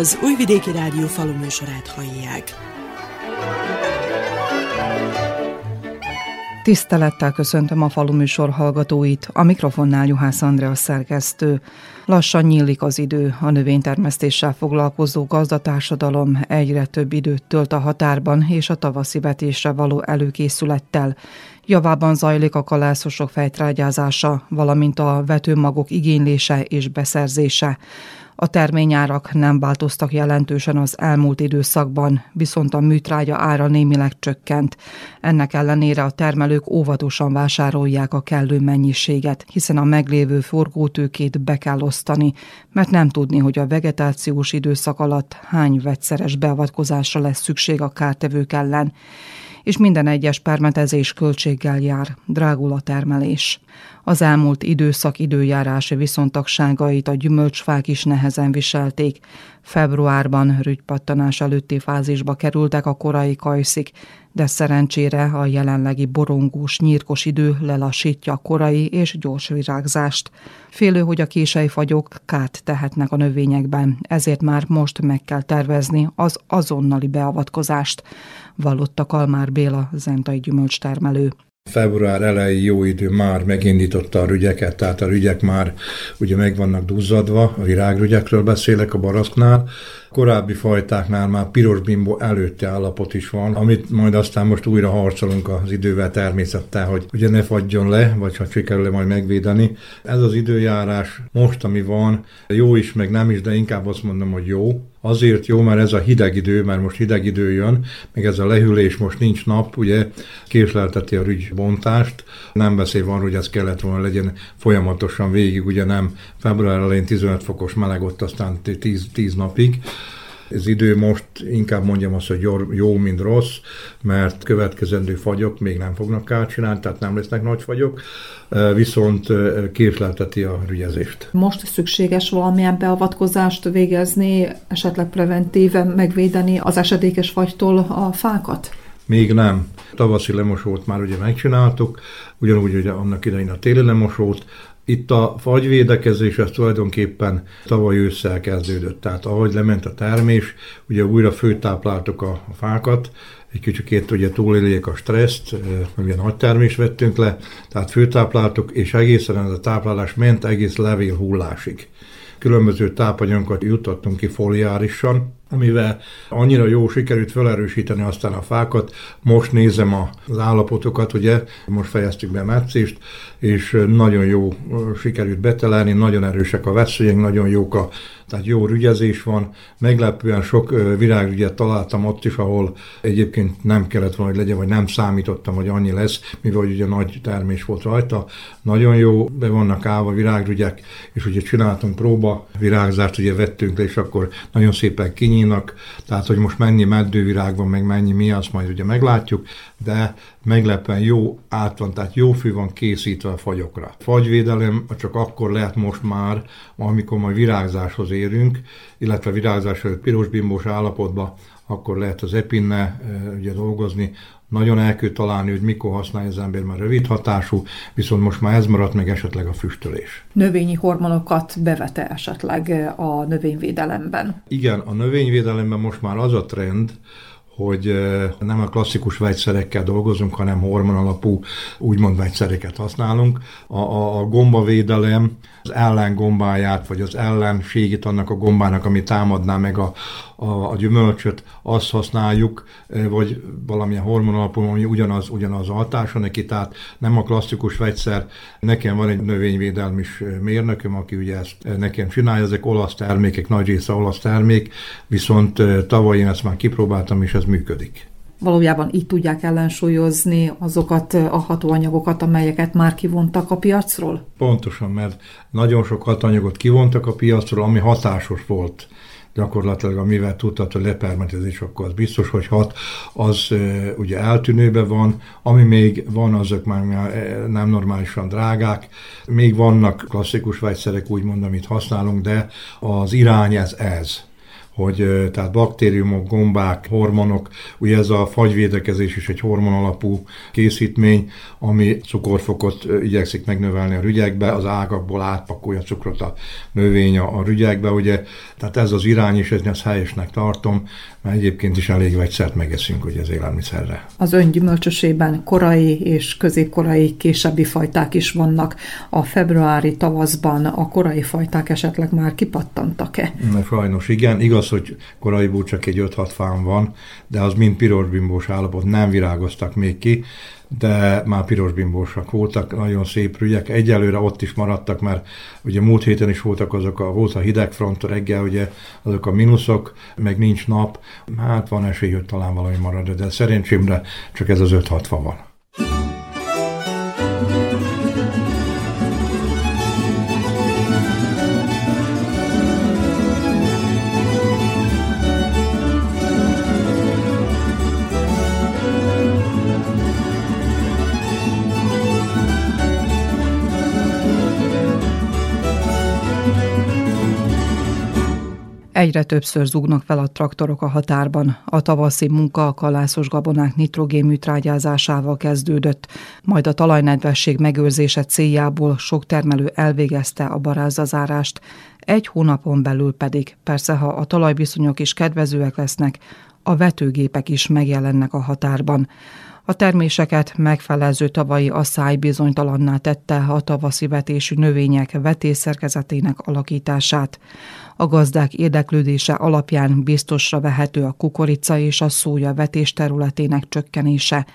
Az Újvidéki Rádió faluműsorát hallják. Tisztelettel köszöntöm a faluműsor hallgatóit, a mikrofonnál Juhász Andrea szerkesztő. Lassan nyílik az idő, a növénytermesztéssel foglalkozó gazdatársadalom egyre több időt tölt a határban és a tavaszi vetésre való előkészülettel. Javában zajlik a kalászosok fejtrágyázása, valamint a vetőmagok igénylése és beszerzése. A terményárak nem változtak jelentősen az elmúlt időszakban, viszont a műtrágya ára némileg csökkent. Ennek ellenére a termelők óvatosan vásárolják a kellő mennyiséget, hiszen a meglévő forgótőkét be kell osztani, mert nem tudni, hogy a vegetációs időszak alatt hány vegyszeres beavatkozásra lesz szükség a kártevők ellen és minden egyes permetezés költséggel jár, drágul a termelés. Az elmúlt időszak időjárási viszontagságait a gyümölcsfák is nehezen viselték. Februárban rügypattanás előtti fázisba kerültek a korai kajszik, de szerencsére a jelenlegi borongós, nyírkos idő lelassítja a korai és gyors virágzást. Félő, hogy a kései fagyok kárt tehetnek a növényekben, ezért már most meg kell tervezni az azonnali beavatkozást, vallotta Kalmár Béla, zentai gyümölcstermelő február elejé jó idő már megindította a rügyeket, tehát a rügyek már ugye meg vannak duzzadva, a virágrügyekről beszélek a baraszknál, korábbi fajtáknál már piros bimbo előtti állapot is van, amit majd aztán most újra harcolunk az idővel természettel, hogy ugye ne fagyjon le, vagy ha sikerül majd megvédeni. Ez az időjárás most, ami van, jó is, meg nem is, de inkább azt mondom, hogy jó. Azért jó, mert ez a hideg idő, mert most hideg idő jön, meg ez a lehűlés, most nincs nap, ugye késlelteti a bontást. Nem beszél van, hogy ez kellett volna legyen folyamatosan végig, ugye nem február elején 15 fokos meleg ott aztán 10, 10 napig. Ez idő most inkább mondjam azt, hogy jó, mint rossz, mert következendő fagyok még nem fognak kárt csinálni, tehát nem lesznek nagy fagyok, viszont késlelteti a rügyezést. Most szükséges valamilyen beavatkozást végezni, esetleg preventíven megvédeni az esedékes fagytól a fákat? Még nem. Tavaszi lemosót már ugye megcsináltuk, ugyanúgy ugye annak idején a téli lemosót, itt a fagyvédekezés az tulajdonképpen tavaly ősszel kezdődött, tehát ahogy lement a termés, ugye újra főtápláltuk a, fákat, egy kicsikét ugye túléljék a stresszt, mert ugye nagy termés vettünk le, tehát főtápláltuk, és egészen ez a táplálás ment egész levél hullásig. Különböző tápanyagokat jutottunk ki foliárisan, amivel annyira jó sikerült felerősíteni aztán a fákat. Most nézem az állapotokat, ugye, most fejeztük be márciust, és nagyon jó sikerült betelelni, nagyon erősek a veszélyek, nagyon jók a, tehát jó rügyezés van. Meglepően sok virágrügyet találtam ott is, ahol egyébként nem kellett volna, hogy legyen, vagy nem számítottam, hogy annyi lesz, mivel ugye nagy termés volt rajta. Nagyon jó, be vannak állva virágrügyek, és ugye csináltunk próba virágzást, ugye vettünk le, és akkor nagyon szépen kinyílt, annyinak, tehát hogy most mennyi meddővirág van, meg mennyi mi, azt majd ugye meglátjuk, de meglepően jó át van, tehát jó fű van készítve a fagyokra. Fagyvédelem csak akkor lehet most már, amikor majd virágzáshoz érünk, illetve virágzás előtt pirosbimbós állapotban, akkor lehet az epinne eh, ugye dolgozni, nagyon el kell találni, hogy mikor használja az ember már rövid hatású, viszont most már ez maradt meg esetleg a füstölés. Növényi hormonokat bevete esetleg a növényvédelemben? Igen, a növényvédelemben most már az a trend, hogy nem a klasszikus vegyszerekkel dolgozunk, hanem hormon alapú úgymond vegyszereket használunk. A, a, a gombavédelem az ellen gombáját, vagy az ellenségét annak a gombának, ami támadná meg a, a, a gyümölcsöt, azt használjuk, vagy valamilyen hormon alapú, ami ugyanaz, ugyanaz a hatása neki, tehát nem a klasszikus vegyszer. Nekem van egy növényvédelmi mérnököm, aki ugye ezt nekem csinálja, ezek olasz termékek, nagy része olasz termék, viszont tavaly én ezt már kipróbáltam, és ez működik valójában így tudják ellensúlyozni azokat a hatóanyagokat, amelyeket már kivontak a piacról? Pontosan, mert nagyon sok hatóanyagot kivontak a piacról, ami hatásos volt gyakorlatilag amivel hogy lepermetezés, akkor az biztos, hogy hat, az e, ugye eltűnőben van, ami még van, azok már nem normálisan drágák, még vannak klasszikus vegyszerek, úgymond, amit használunk, de az irány ez ez hogy tehát baktériumok, gombák, hormonok, ugye ez a fagyvédekezés is egy hormon alapú készítmény, ami cukorfokot igyekszik megnövelni a rügyekbe, az ágakból átpakolja cukrot a növény a rügyekbe, ugye, tehát ez az irány is, ezt helyesnek tartom, mert egyébként is elég vegyszert megeszünk ugye az élelmiszerre. Az öngyümölcsösében korai és középkorai későbbi fajták is vannak. A februári tavaszban a korai fajták esetleg már kipattantak-e? Sajnos igen, igaz, hogy koraiból csak egy 5-6 fán van, de az mind pirosbimbós állapot, nem virágoztak még ki, de már pirosbimbósak voltak, nagyon szép rügyek. Egyelőre ott is maradtak, mert ugye múlt héten is voltak azok a, volt a hidegfront reggel, ugye azok a mínuszok, meg nincs nap, hát van esély, hogy talán valami marad, de szerencsémre csak ez az 5-6 fa van. Egyre többször zúgnak fel a traktorok a határban. A tavaszi munka a kalászos gabonák nitrogénműtrágyázásával kezdődött, majd a talajnedvesség megőrzése céljából sok termelő elvégezte a barázazárást, egy hónapon belül pedig, persze ha a talajviszonyok is kedvezőek lesznek, a vetőgépek is megjelennek a határban. A terméseket megfelező tavalyi asszály bizonytalanná tette a tavaszi vetésű növények vetésszerkezetének alakítását. A gazdák érdeklődése alapján biztosra vehető a kukorica és a szója vetés területének csökkenése.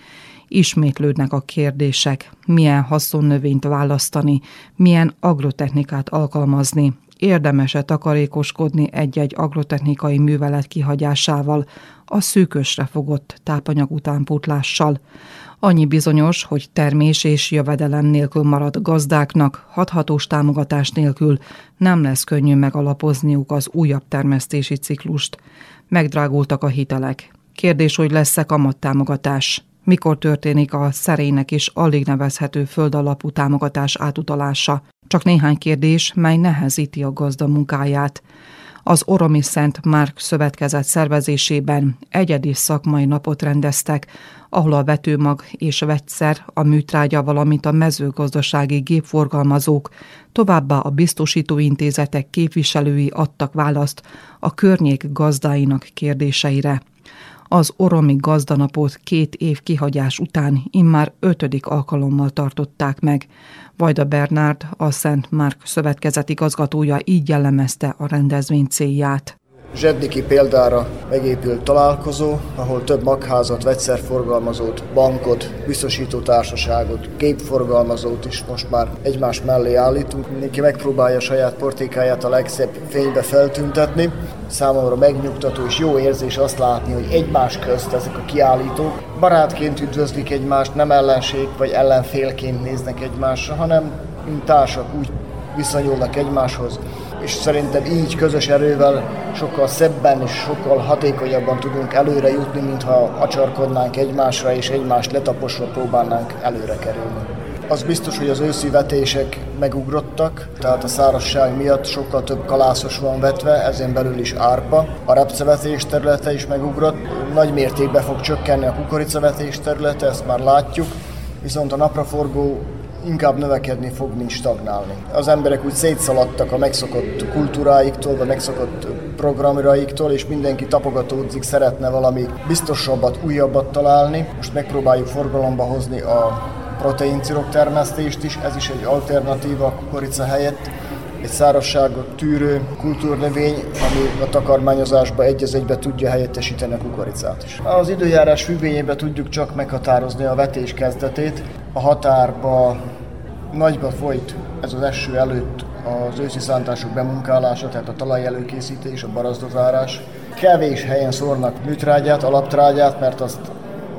Ismétlődnek a kérdések, milyen haszonnövényt választani, milyen agrotechnikát alkalmazni, érdemes-e takarékoskodni egy-egy agrotechnikai művelet kihagyásával, a szűkösre fogott tápanyag utánpótlással. Annyi bizonyos, hogy termés és jövedelem nélkül marad gazdáknak, hathatós támogatás nélkül nem lesz könnyű megalapozniuk az újabb termesztési ciklust. Megdrágultak a hitelek. Kérdés, hogy lesz-e kamattámogatás. Mikor történik a szerénynek is alig nevezhető földalapú támogatás átutalása? Csak néhány kérdés, mely nehezíti a gazda munkáját. Az Oromi Szent Márk Szövetkezet szervezésében egyedi szakmai napot rendeztek, ahol a vetőmag és vegyszer, a műtrágya, valamint a mezőgazdasági gépforgalmazók, továbbá a biztosítóintézetek képviselői adtak választ a környék gazdáinak kérdéseire. Az oromi gazdanapot két év kihagyás után immár ötödik alkalommal tartották meg. Vajda Bernárd, a Szent Márk szövetkezet igazgatója így jellemezte a rendezvény célját. Zsebniki példára megépült találkozó, ahol több magházat, vegyszerforgalmazót, bankot, biztosító társaságot, gépforgalmazót is most már egymás mellé állítunk. Mindenki megpróbálja saját portékáját a legszebb fénybe feltüntetni. Számomra megnyugtató és jó érzés azt látni, hogy egymás közt ezek a kiállítók barátként üdvözlik egymást, nem ellenség vagy ellenfélként néznek egymásra, hanem mint társak úgy viszonyulnak egymáshoz, és szerintem így közös erővel sokkal szebben és sokkal hatékonyabban tudunk előre jutni, mintha acsarkodnánk egymásra és egymást letaposva próbálnánk előre kerülni. Az biztos, hogy az őszi vetések megugrottak, tehát a szárazság miatt sokkal több kalászos van vetve, ezen belül is árpa. A repcevetés területe is megugrott, nagy mértékben fog csökkenni a kukoricavetés területe, ezt már látjuk, viszont a napraforgó inkább növekedni fog, mint stagnálni. Az emberek úgy szétszaladtak a megszokott kultúráiktól, a megszokott programjaiktól, és mindenki tapogatódzik, szeretne valami biztosabbat, újabbat találni. Most megpróbáljuk forgalomba hozni a proteincirok termesztést is, ez is egy alternatíva a kukorica helyett egy szárazságot tűrő kultúrnövény, ami a takarmányozásba egy az egybe tudja helyettesíteni a kukoricát is. Az időjárás függvényében tudjuk csak meghatározni a vetés kezdetét. A határba nagyba folyt ez az eső előtt az őszi szántások bemunkálása, tehát a talaj előkészítés, a barazdozárás. Kevés helyen szórnak műtrágyát, alaptrágyát, mert azt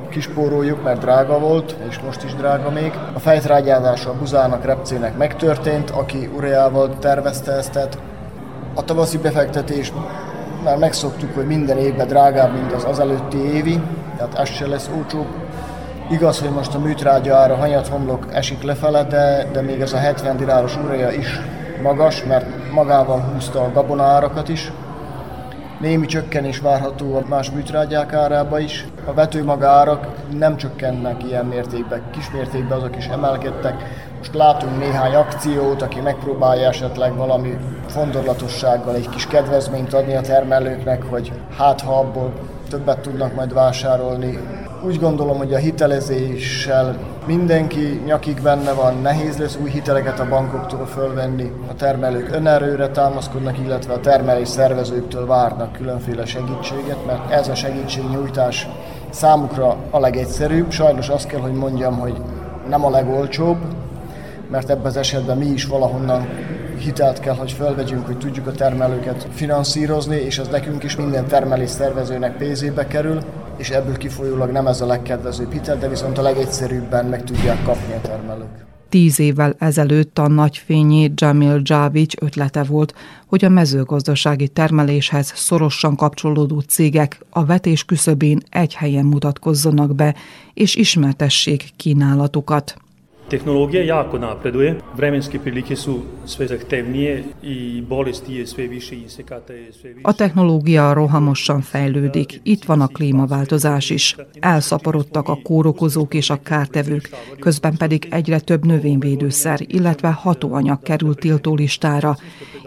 kispóroljuk, mert drága volt, és most is drága még. A fejtrágyázása a buzának, repcének megtörtént, aki ureával tervezte ezt, tehát a tavaszi befektetés már megszoktuk, hogy minden évben drágább, mint az az előtti évi, tehát ez se lesz olcsóbb. Igaz, hogy most a műtrágya ára hanyat homlok esik lefele, de, de még ez a 70 dináros ureja is magas, mert magával húzta a gabonárakat is. Némi csökkenés várható a más műtrágyák árába is. A vetőmaga árak nem csökkennek ilyen mértékben, kismértékben azok is emelkedtek. Most látunk néhány akciót, aki megpróbálja esetleg valami fondorlatossággal egy kis kedvezményt adni a termelőknek, hogy hát ha abból többet tudnak majd vásárolni. Úgy gondolom, hogy a hitelezéssel mindenki nyakig benne van, nehéz lesz új hiteleket a bankoktól fölvenni. A termelők önerőre támaszkodnak, illetve a termelés szervezőktől várnak különféle segítséget, mert ez a segítségnyújtás számukra a legegyszerűbb. Sajnos azt kell, hogy mondjam, hogy nem a legolcsóbb, mert ebben az esetben mi is valahonnan hitelt kell, hogy felvegyünk, hogy tudjuk a termelőket finanszírozni, és ez nekünk is minden termelés szervezőnek pénzébe kerül, és ebből kifolyólag nem ez a legkedvezőbb hitel, de viszont a legegyszerűbben meg tudják kapni a termelők. Tíz évvel ezelőtt a nagyfényi Jamil Javic ötlete volt, hogy a mezőgazdasági termeléshez szorosan kapcsolódó cégek a vetés küszöbén egy helyen mutatkozzanak be, és ismertessék kínálatukat. Tehnologija jako napreduje, vremenske prilike su sve zahtevnije i bolesti je sve više, insekata je sve više. A technológia rohamosan fejlődik. Itt van a klímaváltozás is. Elszaporodtak a kórokozók és a kártevők, közben pedig egyre több növényvédőszer, illetve hatóanyag kerül tiltólistára.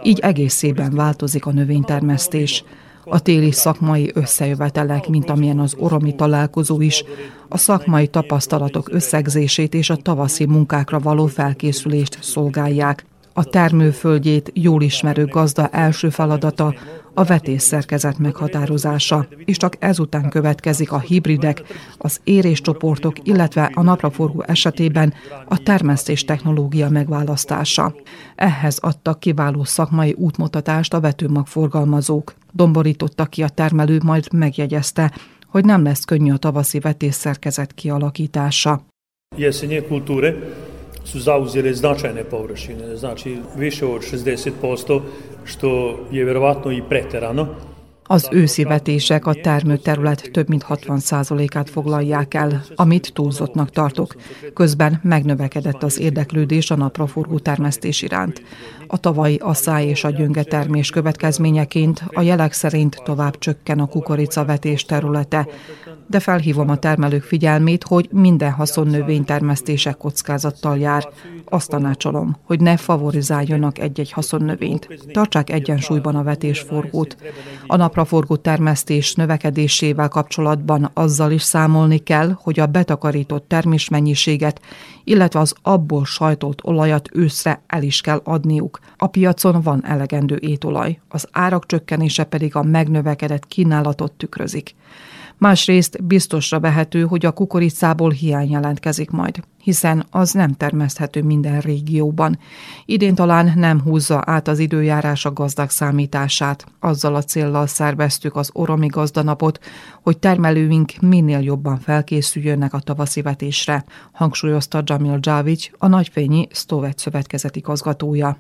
Így egészében változik a növénytermesztés a téli szakmai összejövetelek, mint amilyen az oromi találkozó is, a szakmai tapasztalatok összegzését és a tavaszi munkákra való felkészülést szolgálják. A termőföldjét jól ismerő gazda első feladata a vetésszerkezet meghatározása, és csak ezután következik a hibridek, az éréscsoportok, illetve a napraforgó esetében a termesztés technológia megválasztása. Ehhez adtak kiváló szakmai útmutatást a vetőmagforgalmazók. Domborította ki a termelő, majd megjegyezte, hogy nem lesz könnyű a tavaszi vetésszerkezet kialakítása. Jesenje kulture su zauzele značajne površine, znači više od 60%, što je verovatno i preterano. Az őszi vetések a termőterület több mint 60%-át foglalják el, amit túlzottnak tartok. Közben megnövekedett az érdeklődés a napraforgó termesztés iránt. A tavalyi asszály és a gyönge termés következményeként a jelek szerint tovább csökken a kukoricavetés területe, de felhívom a termelők figyelmét, hogy minden haszonnövény termesztése kockázattal jár. Azt tanácsolom, hogy ne favorizáljanak egy-egy haszonnövényt. Tartsák egyensúlyban a vetésforgót. A napraforgó termesztés növekedésével kapcsolatban azzal is számolni kell, hogy a betakarított termésmennyiséget, illetve az abból sajtolt olajat őszre el is kell adniuk. A piacon van elegendő étolaj, az árak csökkenése pedig a megnövekedett kínálatot tükrözik. Másrészt biztosra vehető, hogy a kukoricából hiány jelentkezik majd, hiszen az nem termeszthető minden régióban. Idén talán nem húzza át az időjárás a gazdák számítását. Azzal a céllal szerveztük az oromi gazdanapot, hogy termelőink minél jobban felkészüljönnek a tavaszi vetésre, hangsúlyozta Jamil Javic, a Nagyfényi Stovet szövetkezeti igazgatója.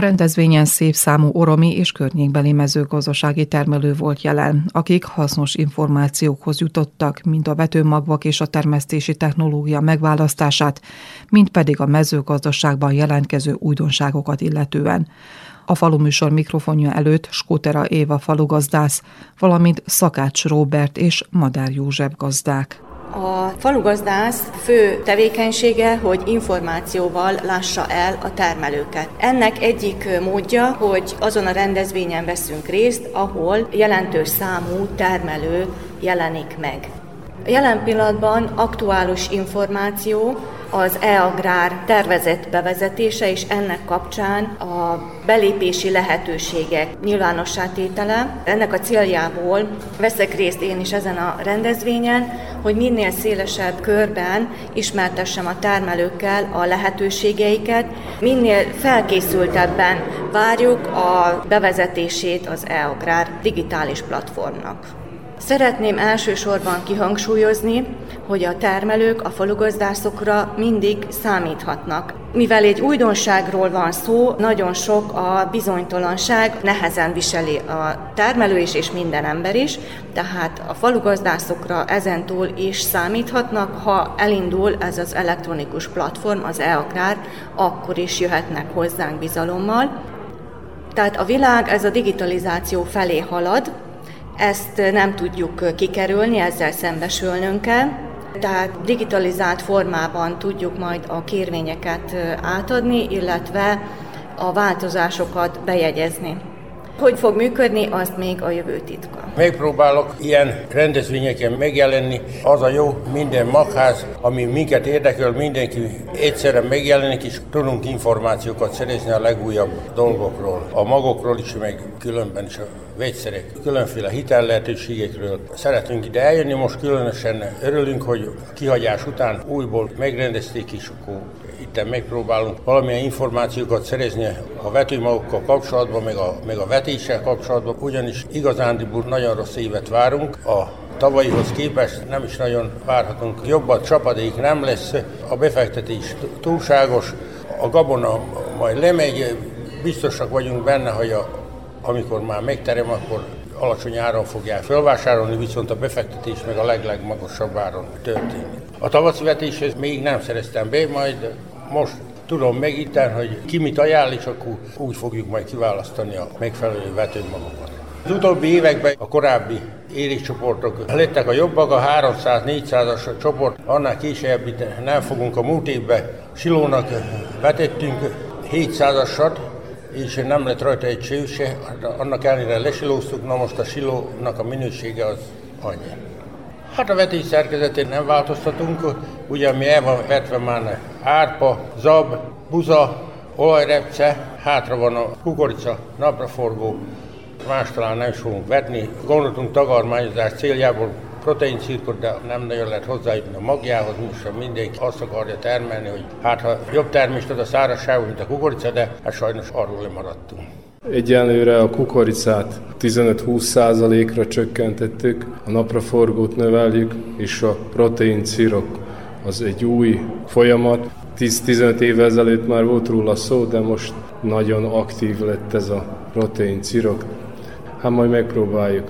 Rendezvényen szép számú oromi és környékbeli mezőgazdasági termelő volt jelen, akik hasznos információkhoz jutottak, mint a vetőmagvak és a termesztési technológia megválasztását, mint pedig a mezőgazdaságban jelentkező újdonságokat illetően. A faluműsor mikrofonja előtt Skótera Éva falugazdász, valamint Szakács Róbert és Madár József gazdák. A falugazdász fő tevékenysége, hogy információval lássa el a termelőket. Ennek egyik módja, hogy azon a rendezvényen veszünk részt, ahol jelentős számú termelő jelenik meg. Jelen pillanatban aktuális információ az e-agrár tervezett bevezetése, és ennek kapcsán a belépési lehetőségek nyilvánossá tétele. Ennek a céljából veszek részt én is ezen a rendezvényen, hogy minél szélesebb körben ismertessem a termelőkkel a lehetőségeiket, minél felkészültebben várjuk a bevezetését az e-agrár digitális platformnak. Szeretném elsősorban kihangsúlyozni, hogy a termelők a falugazdászokra mindig számíthatnak. Mivel egy újdonságról van szó, nagyon sok a bizonytalanság, nehezen viseli a termelő is és minden ember is, tehát a falugazdászokra ezentúl is számíthatnak, ha elindul ez az elektronikus platform, az e-agrár, akkor is jöhetnek hozzánk bizalommal. Tehát a világ ez a digitalizáció felé halad, ezt nem tudjuk kikerülni, ezzel szembesülnünk kell. Tehát digitalizált formában tudjuk majd a kérvényeket átadni, illetve a változásokat bejegyezni. Hogy fog működni, azt még a jövő titka. Megpróbálok ilyen rendezvényeken megjelenni. Az a jó, minden magház, ami minket érdekel, mindenki egyszerre megjelenik, és tudunk információkat szerezni a legújabb dolgokról. A magokról is, meg különben is a vegyszerek, különféle hitellehetőségekről. Szeretünk ide eljönni, most különösen örülünk, hogy kihagyás után újból megrendezték, és akkor itt megpróbálunk valamilyen információkat szerezni a vetőmagokkal kapcsolatban, meg a, meg a vetéssel kapcsolatban, ugyanis igazándiból nagyon rossz évet várunk. A tavalyihoz képest nem is nagyon várhatunk jobbat, csapadék nem lesz, a befektetés túlságos, a gabona majd lemegy, biztosak vagyunk benne, hogy a, amikor már megterem, akkor alacsony áron fogják felvásárolni, viszont a befektetés meg a leglegmagasabb áron történik. A tavaszi vetéshez még nem szereztem be, majd most tudom megíteni, hogy ki mit ajánl, és akkor úgy fogjuk majd kiválasztani a megfelelő vetőmagokat. Az utóbbi években a korábbi éréscsoportok lettek a jobbak, a 300-400-as csoport, annál később nem fogunk a múlt évben. Silónak vetettünk 700-asat, és nem lett rajta egy cső se, annak ellenére lesilóztuk, na most a silónak a minősége az annyi. Hát a vetés szerkezetén nem változtatunk, ugye mi el van vetve már árpa, zab, buza, olajrepce, hátra van a kukorica, napraforgó, más talán nem is fogunk vetni. Gondoltunk tagarmányozás céljából proteincirkot, de nem nagyon lehet hozzájutni a magjához, most mindenki azt akarja termelni, hogy hát ha jobb termést ad a szárazságú, mint a kukorica, de hát sajnos arról lemaradtunk. Egyenlőre a kukoricát 15-20 százalékra csökkentettük, a napraforgót növeljük, és a protein cirok az egy új folyamat. 10-15 évvel ezelőtt már volt róla szó, de most nagyon aktív lett ez a protein cirok. Hát majd megpróbáljuk.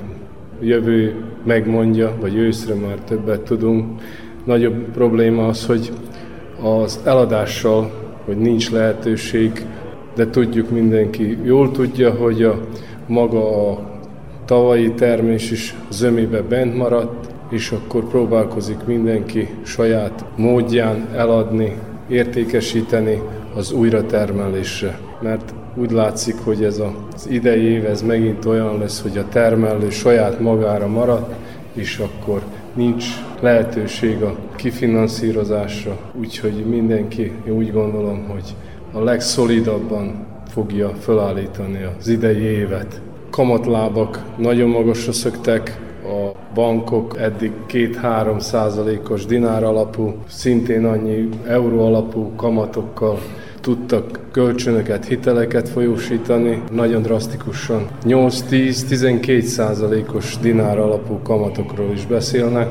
Jövő megmondja, vagy őszre már többet tudunk. Nagyobb probléma az, hogy az eladással, hogy nincs lehetőség de tudjuk mindenki jól tudja, hogy a maga a tavalyi termés is zömébe bent maradt, és akkor próbálkozik mindenki saját módján eladni, értékesíteni az újratermelésre. Mert úgy látszik, hogy ez az idei év ez megint olyan lesz, hogy a termelő saját magára marad, és akkor nincs lehetőség a kifinanszírozásra, úgyhogy mindenki, úgy gondolom, hogy a legszolidabban fogja felállítani az idei évet. Kamatlábak nagyon magasra szöktek, a bankok eddig 2-3 százalékos dinár alapú, szintén annyi euró alapú kamatokkal tudtak kölcsönöket, hiteleket folyósítani, nagyon drasztikusan 8-10-12 százalékos dinár alapú kamatokról is beszélnek.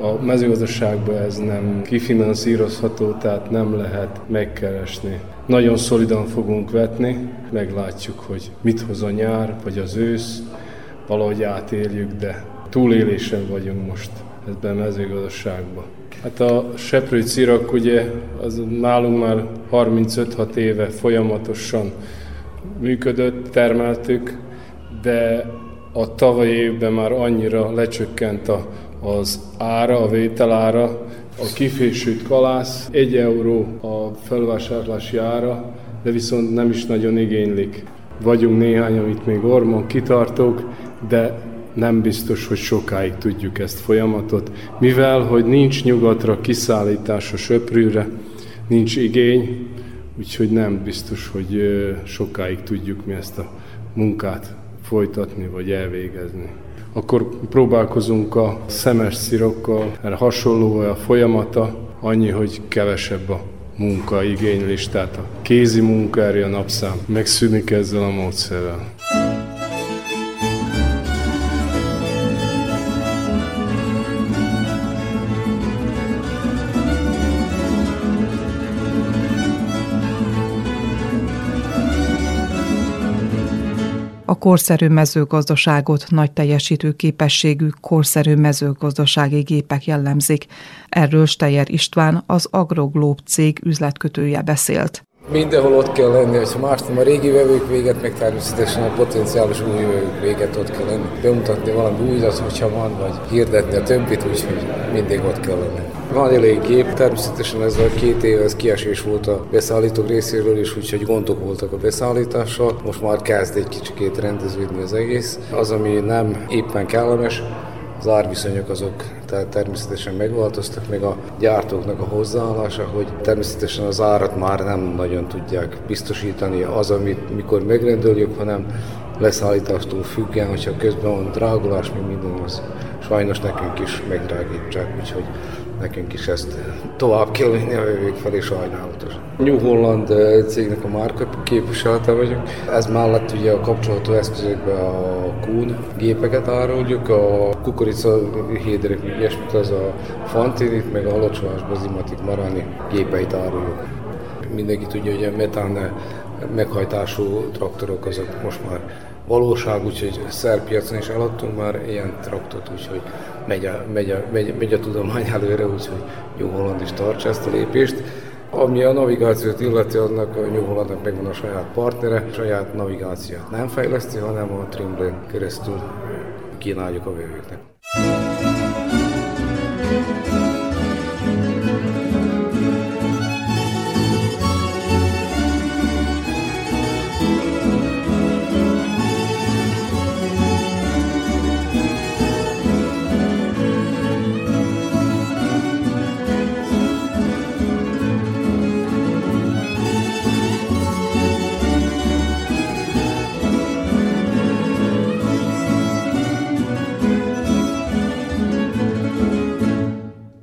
A mezőgazdaságban ez nem kifinanszírozható, tehát nem lehet megkeresni. Nagyon szolidan fogunk vetni, meglátjuk, hogy mit hoz a nyár, vagy az ősz, valahogy átéljük, de túlélésen vagyunk most ebben a mezőgazdaságban. Hát a seprő cirak ugye az nálunk már 35-6 éve folyamatosan működött, termeltük, de a tavalyi évben már annyira lecsökkent a, az ára, a vételára, a kifésült kalász, egy euró a felvásárlási ára, de viszont nem is nagyon igénylik. Vagyunk néhány, amit még ormon kitartók, de nem biztos, hogy sokáig tudjuk ezt folyamatot, mivel, hogy nincs nyugatra kiszállítás a söprűre, nincs igény, úgyhogy nem biztos, hogy sokáig tudjuk mi ezt a munkát folytatni vagy elvégezni akkor próbálkozunk a szemes szirokkal, erre hasonló a folyamata, annyi, hogy kevesebb a munkaigénylés, tehát a kézi munka a napszám megszűnik ezzel a módszerrel. A korszerű mezőgazdaságot nagy teljesítő képességű korszerű mezőgazdasági gépek jellemzik. Erről Steyer István, az Agroglob cég üzletkötője beszélt. Mindenhol ott kell lenni, hogyha más a régi vevők véget, meg természetesen a potenciális új vevők véget ott kell lenni. Bemutatni valami újat, hogyha van, vagy hirdetni a többit, úgyhogy mindig ott kell lenni. Van elég gép, természetesen ez a két év ez kiesés volt a beszállítók részéről is, úgyhogy gondok voltak a beszállítással. Most már kezd egy kicsikét rendeződni az egész. Az, ami nem éppen kellemes, az árviszonyok azok tehát természetesen megváltoztak, meg a gyártóknak a hozzáállása, hogy természetesen az árat már nem nagyon tudják biztosítani az, amit mikor megrendeljük, hanem leszállítástól függően, hogyha közben van drágulás, mi minden az sajnos nekünk is megdrágítsák, úgyhogy nekünk is ezt tovább kell vinni a jövők felé sajnálatos. New Holland eh, cégnek a márka képviselete vagyunk. Ez mellett ugye a kapcsolható eszközökben a Kuhn gépeket áruljuk, a kukorica héderek, ilyesmit, az a Fantinit, meg a halocsvás bazimatik marani gépeit áruljuk. Mindenki tudja, hogy a metán meghajtású traktorok azok most már valóság, úgyhogy szerpiacon is eladtunk már ilyen traktort, úgyhogy megy a, megy a, megy, megy a tudomány előre, úgyhogy New Holland is tartsa ezt a lépést. Ami a navigációt illeti, annak a New Hollandnak megvan a saját partnere, saját navigációt nem fejleszti, hanem a Trimble keresztül kínáljuk a vevőknek.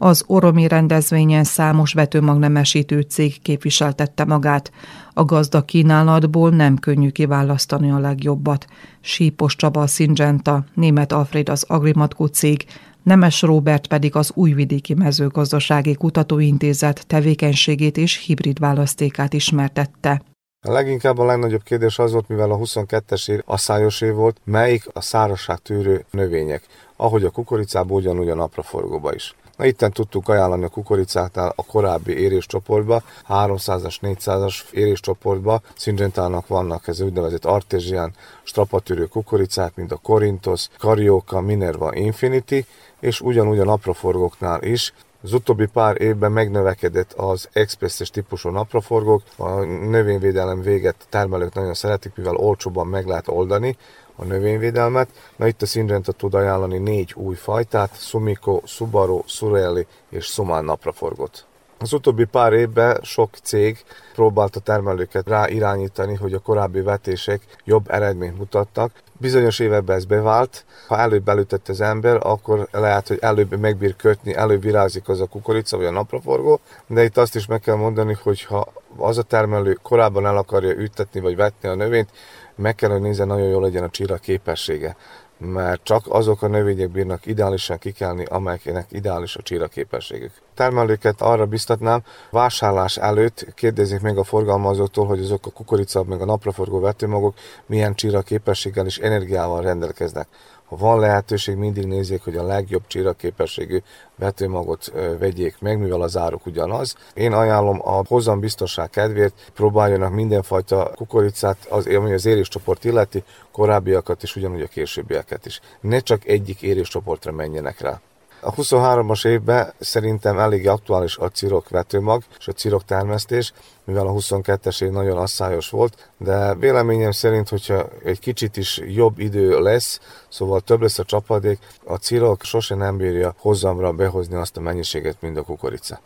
Az oromi rendezvényen számos vetőmagnemesítő cég képviseltette magát. A gazda kínálatból nem könnyű kiválasztani a legjobbat. Sípos Csaba a Syngenta, német Alfred az Agrimatko cég, Nemes Robert pedig az Újvidéki Mezőgazdasági Kutatóintézet tevékenységét és hibrid választékát ismertette. A leginkább a legnagyobb kérdés az volt, mivel a 22-es év asszályos év volt, melyik a szárazság tűrő növények, ahogy a kukoricából ugyanúgy a napraforgóba is. Na itten tudtuk ajánlani a kukoricátál a korábbi éréscsoportba, 300-as, 400-as éréscsoportba. Szingentának vannak ez úgynevezett artésián strapatűrő kukoricák, mint a Corinthos, Carioca, Minerva Infinity, és ugyanúgy a napraforgóknál is, az utóbbi pár évben megnövekedett az expresses típusú napraforgók, a növényvédelem véget termelők nagyon szeretik, mivel olcsóban meg lehet oldani, a növényvédelmet. Na itt a Syngenta tud ajánlani négy új fajtát, Sumiko, Subaru, Surelli és Suman napraforgót. Az utóbbi pár évben sok cég próbálta termelőket rá irányítani, hogy a korábbi vetések jobb eredményt mutattak. Bizonyos években ez bevált, ha előbb elütött az ember, akkor lehet, hogy előbb megbír kötni, előbb virázik az a kukorica vagy a napraforgó, de itt azt is meg kell mondani, hogy ha az a termelő korábban el akarja ütetni vagy vetni a növényt, meg kell, hogy nézze, nagyon jól legyen a csíra képessége mert csak azok a növények bírnak ideálisan kikelni, amelyeknek ideális a csíra képességük. Termelőket arra biztatnám, vásárlás előtt kérdezik meg a forgalmazótól, hogy azok a kukorica meg a napraforgó vetőmagok milyen csíra képességgel és energiával rendelkeznek ha van lehetőség, mindig nézzék, hogy a legjobb csíraképességű vetőmagot vegyék meg, mivel az áruk ugyanaz. Én ajánlom a hozam biztonság kedvéért, próbáljanak mindenfajta kukoricát, az, ami az éréscsoport illeti, korábbiakat és ugyanúgy a későbbieket is. Ne csak egyik éréscsoportra menjenek rá. A 23-as évben szerintem elég aktuális a cirok vetőmag és a cirok termesztés, mivel a 22-es év nagyon asszályos volt, de véleményem szerint, hogyha egy kicsit is jobb idő lesz, szóval több lesz a csapadék, a cirok sose nem bírja hozzamra behozni azt a mennyiséget, mint a kukorica.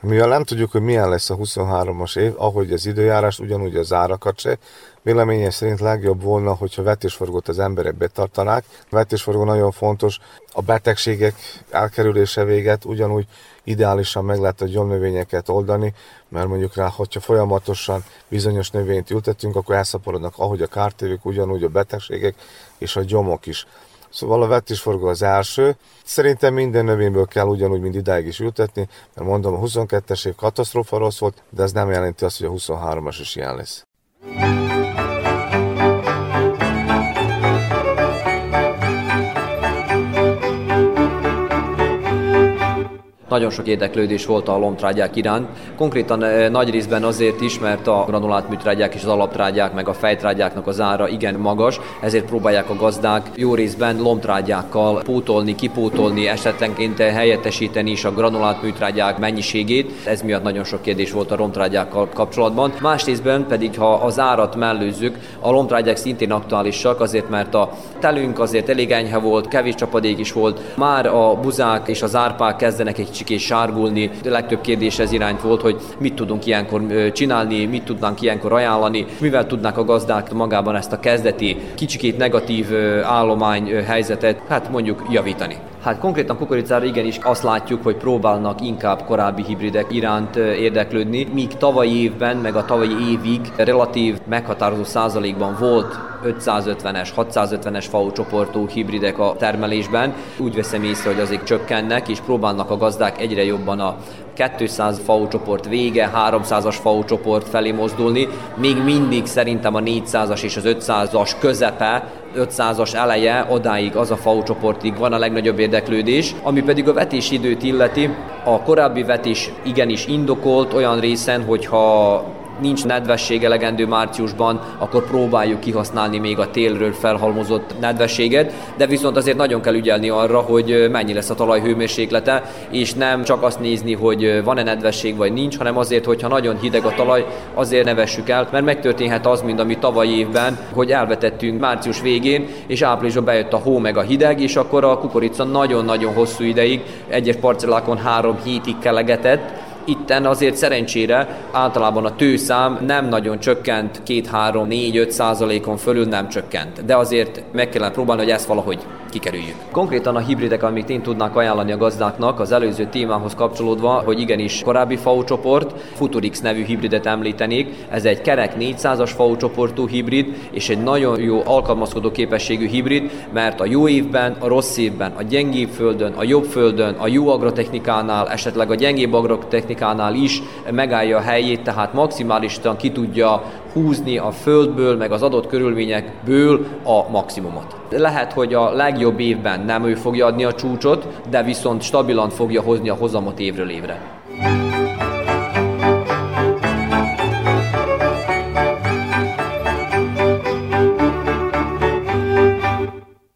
Mivel nem tudjuk, hogy milyen lesz a 23-as év, ahogy az időjárás, ugyanúgy az árakat se, véleményem szerint legjobb volna, hogyha vetésforgót az emberek betartanák. A vetésforgó nagyon fontos, a betegségek elkerülése véget, ugyanúgy ideálisan meg lehet a gyomnövényeket oldani, mert mondjuk rá, hogyha folyamatosan bizonyos növényt ültetünk, akkor elszaporodnak ahogy a kártévők, ugyanúgy a betegségek és a gyomok is. Szóval a vetésforgó az első. Szerintem minden növényből kell ugyanúgy, mint idáig is ültetni, mert mondom, a 22-es év katasztrófa rossz volt, de ez nem jelenti azt, hogy a 23-as is ilyen lesz. Nagyon sok érdeklődés volt a lomtrágyák iránt. Konkrétan eh, nagy részben azért is, mert a granulált műtrágyák és az alaptrágyák, meg a fejtrágyáknak az ára igen magas, ezért próbálják a gazdák jó részben lomtrágyákkal pótolni, kipótolni, esetlenként helyettesíteni is a granulált műtrágyák mennyiségét. Ez miatt nagyon sok kérdés volt a lomtrágyákkal kapcsolatban. Más részben pedig, ha az árat mellőzzük, a lomtrágyák szintén aktuálisak, azért mert a telünk azért elég enyhe volt, kevés csapadék is volt, már a buzák és az árpák kezdenek egy kicsikét sárgulni. A legtöbb kérdés ez irányt volt, hogy mit tudunk ilyenkor csinálni, mit tudnánk ilyenkor ajánlani, mivel tudnák a gazdák magában ezt a kezdeti kicsikét negatív állomány helyzetet, hát mondjuk javítani. Hát konkrétan kukoricára igenis azt látjuk, hogy próbálnak inkább korábbi hibridek iránt érdeklődni, míg tavalyi évben, meg a tavalyi évig relatív meghatározó százalékban volt 550-es, 650-es FAO csoportú hibridek a termelésben. Úgy veszem észre, hogy azért csökkennek, és próbálnak a gazdák egyre jobban a 200 FAO csoport vége, 300-as FAO csoport felé mozdulni. Még mindig szerintem a 400-as és az 500-as közepe 500-as eleje, odáig az a FAO csoportig van a legnagyobb érdeklődés, ami pedig a vetési időt illeti. A korábbi vetés igenis indokolt olyan részen, hogyha nincs nedvesség elegendő márciusban, akkor próbáljuk kihasználni még a télről felhalmozott nedvességet, de viszont azért nagyon kell ügyelni arra, hogy mennyi lesz a talaj hőmérséklete, és nem csak azt nézni, hogy van-e nedvesség vagy nincs, hanem azért, hogyha nagyon hideg a talaj, azért ne vessük el, mert megtörténhet az, mint ami tavaly évben, hogy elvetettünk március végén, és áprilisban bejött a hó meg a hideg, és akkor a kukorica nagyon-nagyon hosszú ideig, egyes parcellákon három hétig kelegetett, Itten azért szerencsére általában a tőszám nem nagyon csökkent, 2-3-4-5 százalékon fölül nem csökkent. De azért meg kellene próbálni, hogy ezt valahogy kikerüljük. Konkrétan a hibridek, amit én tudnák ajánlani a gazdáknak, az előző témához kapcsolódva, hogy igenis korábbi FAU csoport, Futurix nevű hibridet említenék. Ez egy kerek 400-as FAU csoportú hibrid, és egy nagyon jó alkalmazkodó képességű hibrid, mert a jó évben, a rossz évben, a gyengébb földön, a jobb földön, a jó agrotechnikánál, esetleg a gyengébb agrotechnikánál is megállja a helyét, tehát maximálisan ki tudja húzni a földből, meg az adott körülményekből a maximumot. Lehet, hogy a legjobb évben nem ő fogja adni a csúcsot, de viszont stabilan fogja hozni a hozamot évről évre.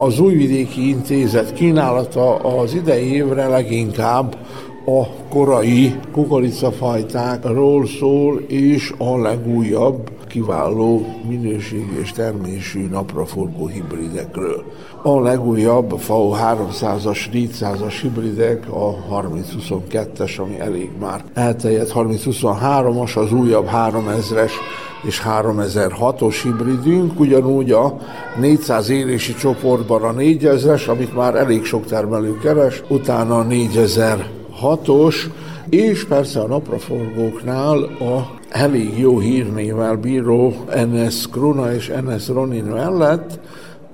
Az Újvidéki Intézet kínálata az idei évre leginkább a korai kukoricafajtákról szól, és a legújabb kiváló minőségű és termésű napraforgó hibridekről. A legújabb FAO 300-as, 400-as hibridek, a 3022-es, ami elég már elterjedt 3023-as, az újabb 3000-es és 3006-os hibridünk, ugyanúgy a 400 érési csoportban a 4000-es, amit már elég sok termelő keres, utána a 4000 hatos, és persze a napraforgóknál a elég jó hírnével bíró NS Kruna és NS Ronin mellett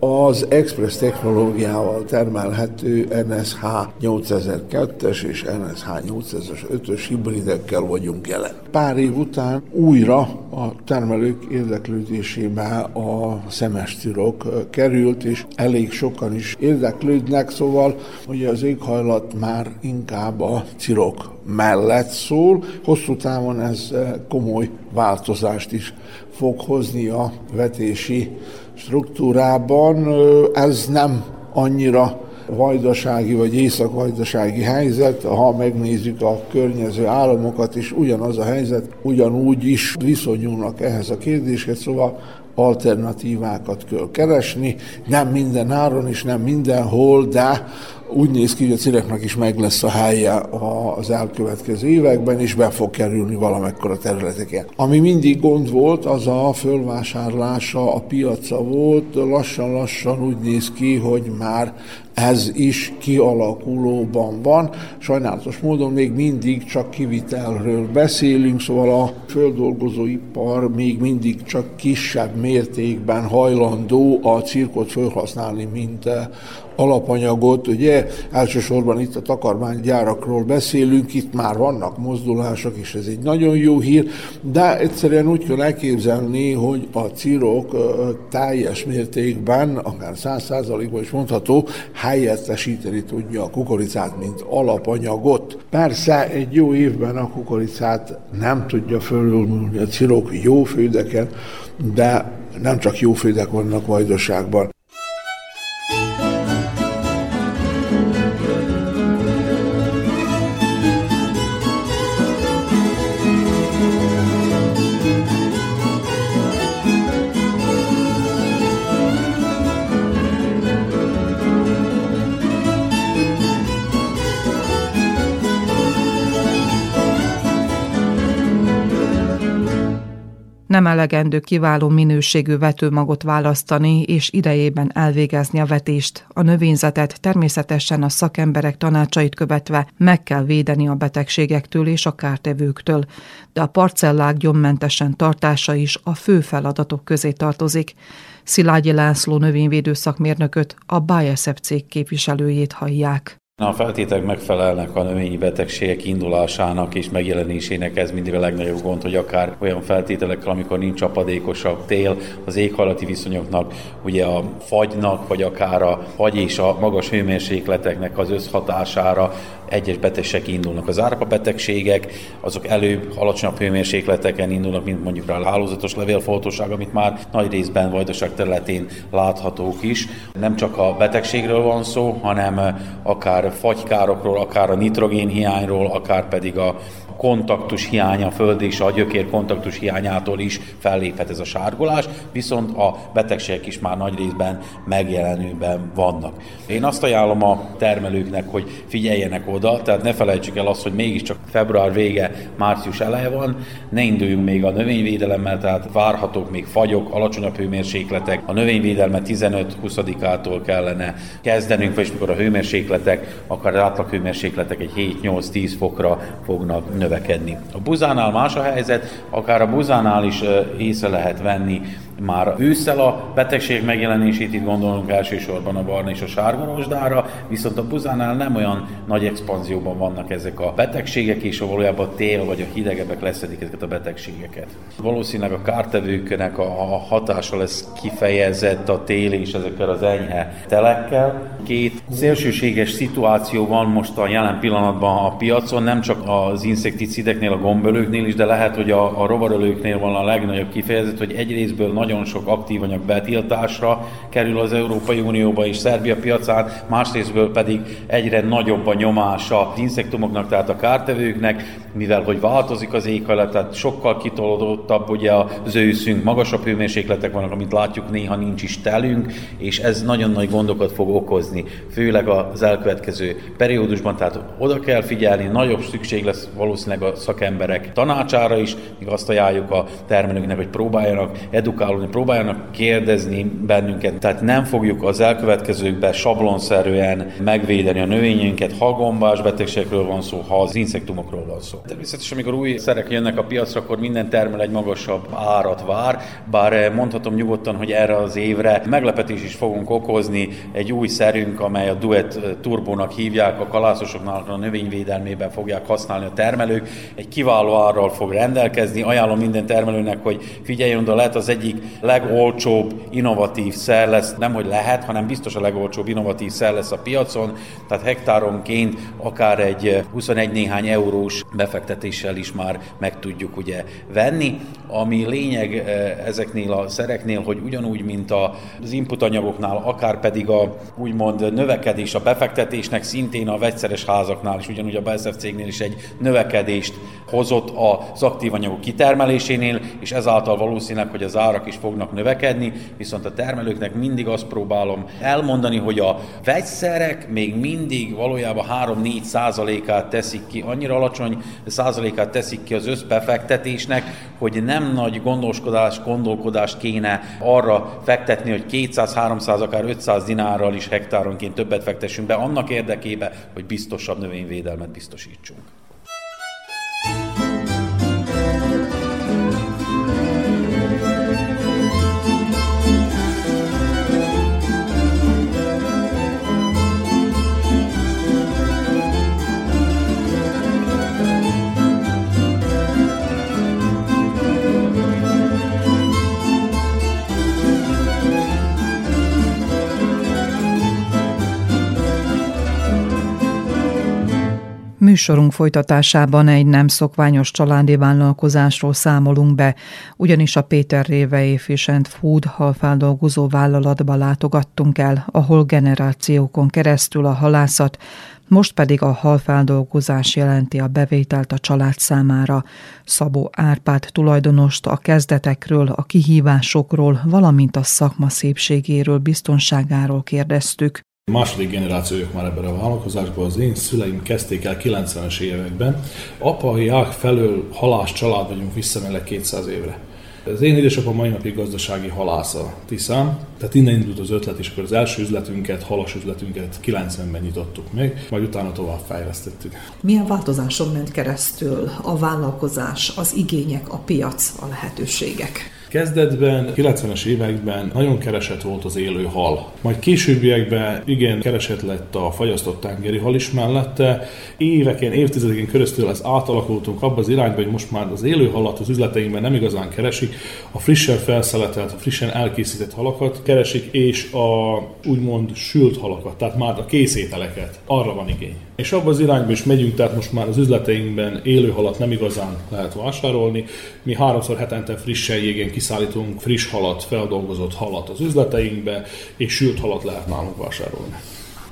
az Express technológiával termelhető NSH 8002-es és NSH 8005-ös hibridekkel vagyunk jelen. Pár év után újra a termelők érdeklődésébe a szemestírok került, és elég sokan is érdeklődnek, szóval hogy az éghajlat már inkább a cirok mellett szól. Hosszú távon ez komoly változást is fog hozni a vetési struktúrában. Ez nem annyira vajdasági vagy észak-vajdasági helyzet, ha megnézzük a környező államokat is, ugyanaz a helyzet, ugyanúgy is viszonyulnak ehhez a kérdéshez, szóval alternatívákat kell keresni, nem minden áron és nem mindenhol, de úgy néz ki, hogy a cireknek is meg lesz a helye az elkövetkező években, és be fog kerülni valamekkora területeken. Ami mindig gond volt, az a fölvásárlása, a piaca volt, lassan-lassan úgy néz ki, hogy már ez is kialakulóban van. Sajnálatos módon még mindig csak kivitelről beszélünk, szóval a földolgozóipar még mindig csak kisebb mértékben hajlandó a cirkot felhasználni, mint alapanyagot. Ugye elsősorban itt a takarmánygyárakról beszélünk, itt már vannak mozdulások, és ez egy nagyon jó hír, de egyszerűen úgy kell elképzelni, hogy a cirok teljes mértékben, akár száz százalékban is mondható, helyettesíteni tudja a kukoricát, mint alapanyagot. Persze egy jó évben a kukoricát nem tudja fölülmúlni a cirok jó fődeken, de nem csak jó fődek vannak Vajdaságban. Nem elegendő kiváló minőségű vetőmagot választani és idejében elvégezni a vetést. A növényzetet természetesen a szakemberek tanácsait követve meg kell védeni a betegségektől és a kártevőktől, de a parcellák gyommentesen tartása is a fő feladatok közé tartozik. Szilágyi László növényvédő szakmérnököt, a Biosep cég képviselőjét hallják. A feltételek megfelelnek a növényi betegségek indulásának és megjelenésének, ez mindig a legnagyobb gond, hogy akár olyan feltételekkel, amikor nincs csapadékosabb tél, az éghajlati viszonyoknak, ugye a fagynak, vagy akár a fagy és a magas hőmérsékleteknek az összhatására egyes betegségek indulnak. Az árpa betegségek, azok előbb alacsonyabb hőmérsékleteken indulnak, mint mondjuk a hálózatos levélfoltóság, amit már nagy részben Vajdaság területén láthatók is. Nem csak a betegségről van szó, hanem akár fagykárokról, akár a nitrogénhiányról, akár pedig a kontaktus hiánya, a föld és a gyökér kontaktus hiányától is felléphet ez a sárgulás, viszont a betegségek is már nagy részben megjelenőben vannak. Én azt ajánlom a termelőknek, hogy figyeljenek oda, tehát ne felejtsük el azt, hogy mégiscsak február vége, március eleje van, ne induljunk még a növényvédelemmel, tehát várhatók még fagyok, alacsonyabb hőmérsékletek. A növényvédelmet 15-20-ától kellene kezdenünk, vagyis mikor a hőmérsékletek, akár átlag hőmérsékletek egy 7-8-10 fokra fognak növekedni növekedni. A buzánál más a helyzet, akár a buzánál is észre lehet venni már ősszel a betegség megjelenését, itt gondolunk elsősorban a barna és a sárga rozsdára, viszont a buzánál nem olyan nagy expanzióban vannak ezek a betegségek, és valójában a tél vagy a hidegebbek leszedik ezeket a betegségeket. Valószínűleg a kártevőknek a hatása lesz kifejezett a tél és ezekkel az enyhe telekkel. Két szélsőséges szituáció van most a jelen pillanatban a piacon, nem csak az inszekticideknél, a gombölőknél is, de lehet, hogy a, a rovarölőknél van a legnagyobb kifejezet, hogy egyrésztből nagy nagyon sok aktív anyag betiltásra kerül az Európai Unióba és Szerbia piacán, másrésztből pedig egyre nagyobb a nyomása az inszektumoknak, tehát a kártevőknek, mivel hogy változik az éghajlat, tehát sokkal kitolódottabb ugye az őszünk, magasabb hőmérsékletek vannak, amit látjuk, néha nincs is telünk, és ez nagyon nagy gondokat fog okozni, főleg az elkövetkező periódusban, tehát oda kell figyelni, nagyobb szükség lesz valószínűleg a szakemberek tanácsára is, míg azt ajánljuk a termelőknek, hogy próbáljanak edukálni gyakorolni, próbáljanak kérdezni bennünket. Tehát nem fogjuk az elkövetkezőkben sablonszerűen megvédeni a növényeinket, ha gombás betegségekről van szó, ha az inszektumokról van szó. Természetesen, amikor új szerek jönnek a piacra, akkor minden termel egy magasabb árat vár, bár mondhatom nyugodtan, hogy erre az évre meglepetés is fogunk okozni. Egy új szerünk, amely a Duet Turbónak hívják, a kalászosoknál a növényvédelmében fogják használni a termelők, egy kiváló árral fog rendelkezni. Ajánlom minden termelőnek, hogy figyeljen oda, lehet az egyik legolcsóbb innovatív szer lesz, nem hogy lehet, hanem biztos a legolcsóbb innovatív szer lesz a piacon, tehát hektáronként akár egy 21 néhány eurós befektetéssel is már meg tudjuk ugye venni. Ami lényeg eh, ezeknél a szereknél, hogy ugyanúgy, mint az input anyagoknál, akár pedig a úgymond növekedés a befektetésnek, szintén a vegyszeres házaknál is, ugyanúgy a BSF cégnél is egy növekedést hozott az aktív anyagok kitermelésénél, és ezáltal valószínűleg, hogy az árak is fognak növekedni, viszont a termelőknek mindig azt próbálom elmondani, hogy a vegyszerek még mindig valójában 3-4 százalékát teszik ki, annyira alacsony százalékát teszik ki az összbefektetésnek, hogy nem nagy gondoskodás, gondolkodást kéne arra fektetni, hogy 200-300, akár 500 dinárral is hektáronként többet fektessünk be, annak érdekében, hogy biztosabb növényvédelmet biztosítsunk. Műsorunk folytatásában egy nem szokványos családi vállalkozásról számolunk be, ugyanis a Péter Réve Efficient Food halfeldolgozó vállalatba látogattunk el, ahol generációkon keresztül a halászat, most pedig a halfeldolgozás jelenti a bevételt a család számára. Szabó Árpád tulajdonost a kezdetekről, a kihívásokról, valamint a szakma szépségéről, biztonságáról kérdeztük. Második generációk már ebben a vállalkozásban, az én szüleim kezdték el 90-es években. Apai felől halás család vagyunk visszamenőleg 200 évre. Az én édesapám mai napig gazdasági halásza Tiszán, tehát innen indult az ötlet, és akkor az első üzletünket, halas üzletünket 90-ben nyitottuk meg, majd utána tovább fejlesztettük. Milyen változáson ment keresztül a vállalkozás, az igények, a piac, a lehetőségek? Kezdetben, 90-es években nagyon keresett volt az élő hal. Majd későbbiekben igen keresett lett a fagyasztott tengeri hal is mellette. Éveken, évtizedeken keresztúl az átalakultunk abba az irányba, hogy most már az élő halat az üzleteinkben nem igazán keresik, a frissen felszeletelt, a frissen elkészített halakat keresik, és a úgymond sült halakat, tehát már a készételeket. Arra van igény. És abban az irányba is megyünk, tehát most már az üzleteinkben élő halat nem igazán lehet vásárolni. Mi háromszor hetente frissen jégén kiszállítunk friss halat, feldolgozott halat az üzleteinkbe, és sült halat lehet nálunk vásárolni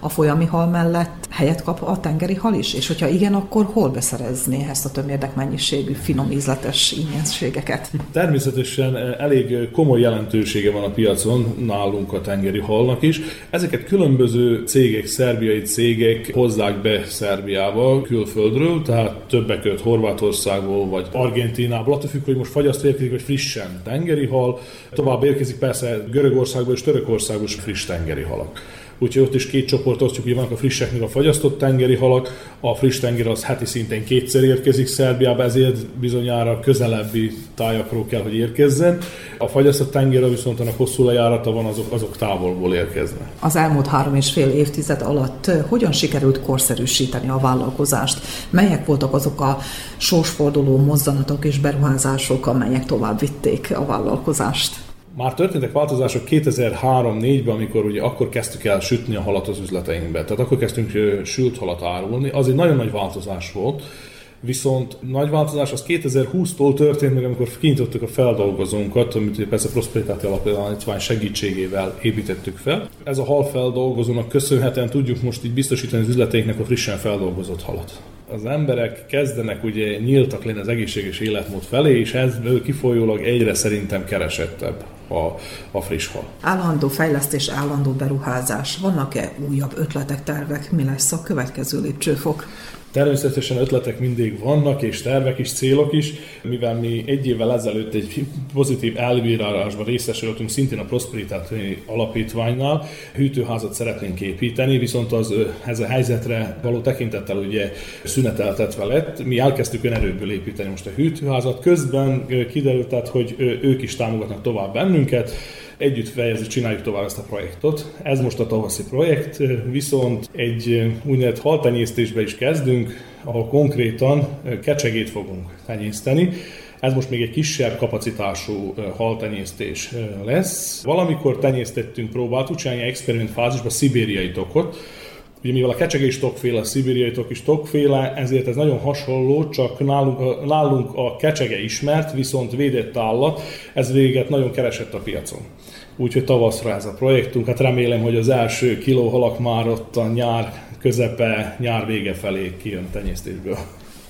a folyami hal mellett helyet kap a tengeri hal is? És hogyha igen, akkor hol beszerezni ezt a tömérdek mennyiségű finom ízletes ingyenségeket? Természetesen eh, elég komoly jelentősége van a piacon nálunk a tengeri halnak is. Ezeket különböző cégek, szerbiai cégek hozzák be Szerbiába külföldről, tehát többek között Horvátországból vagy Argentinából, attól függ, hogy most fagyaszt érkezik, vagy frissen tengeri hal. Tovább érkezik persze Görögországból és Törökországból is friss tengeri halak úgyhogy ott is két csoport osztjuk, hogy vannak a frissek, meg a fagyasztott tengeri halak. A friss tenger az heti szinten kétszer érkezik Szerbiába, ezért bizonyára közelebbi tájakról kell, hogy érkezzen. A fagyasztott tenger viszont annak hosszú lejárata van, azok, azok távolból érkeznek. Az elmúlt három és fél évtized alatt hogyan sikerült korszerűsíteni a vállalkozást? Melyek voltak azok a sorsforduló mozzanatok és beruházások, amelyek tovább vitték a vállalkozást? Már történtek változások 2003-4-ben, amikor ugye akkor kezdtük el sütni a halat az üzleteinkbe. Tehát akkor kezdtünk sült halat árulni. Az egy nagyon nagy változás volt. Viszont nagy változás az 2020-tól történt meg, amikor kinyitottuk a feldolgozónkat, amit persze Prosperitáti Alapítvány segítségével építettük fel. Ez a halfeldolgozónak köszönhetően tudjuk most így biztosítani az üzleteinknek a frissen feldolgozott halat az emberek kezdenek ugye nyíltak lenni az egészséges életmód felé, és ebből kifolyólag egyre szerintem keresettebb a, a friss hal. Állandó fejlesztés, állandó beruházás. Vannak-e újabb ötletek, tervek? Mi lesz a következő lépcsőfok? Természetesen ötletek mindig vannak, és tervek is, célok is, mivel mi egy évvel ezelőtt egy pozitív elbírálásban részesültünk szintén a Prosperitáti Alapítványnál, hűtőházat szeretnénk építeni, viszont az ez a helyzetre való tekintettel ugye szüneteltetve lett. Mi elkezdtük önerőből építeni most a hűtőházat, közben kiderült, hogy ők is támogatnak tovább bennünket, együtt fejezni, csináljuk tovább ezt a projektot. Ez most a tavaszi projekt, viszont egy úgynevezett haltenyésztésbe is kezdünk, ahol konkrétan kecsegét fogunk tenyészteni. Ez most még egy kisebb kapacitású haltenyésztés lesz. Valamikor tenyésztettünk, próbáltuk csinálni experiment fázisba szibériai tokot, Ugye mivel a kecsegés tokféle, a szibériai tok is tokféle, ezért ez nagyon hasonló, csak nálunk, nálunk a kecsege ismert, viszont védett állat, ez véget nagyon keresett a piacon. Úgyhogy tavaszra ez a projektunk, hát remélem, hogy az első kiló halak már ott a nyár közepe, nyár vége felé kijön tenyésztésből.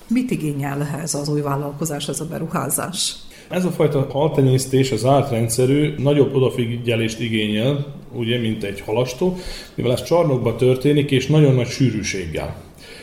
Mit igényel ez az új vállalkozás, ez a beruházás? Ez a fajta haltenyésztés az átrendszerű nagyobb odafigyelést igényel, ugye, mint egy halastó, mivel ez csarnokban történik, és nagyon nagy sűrűséggel.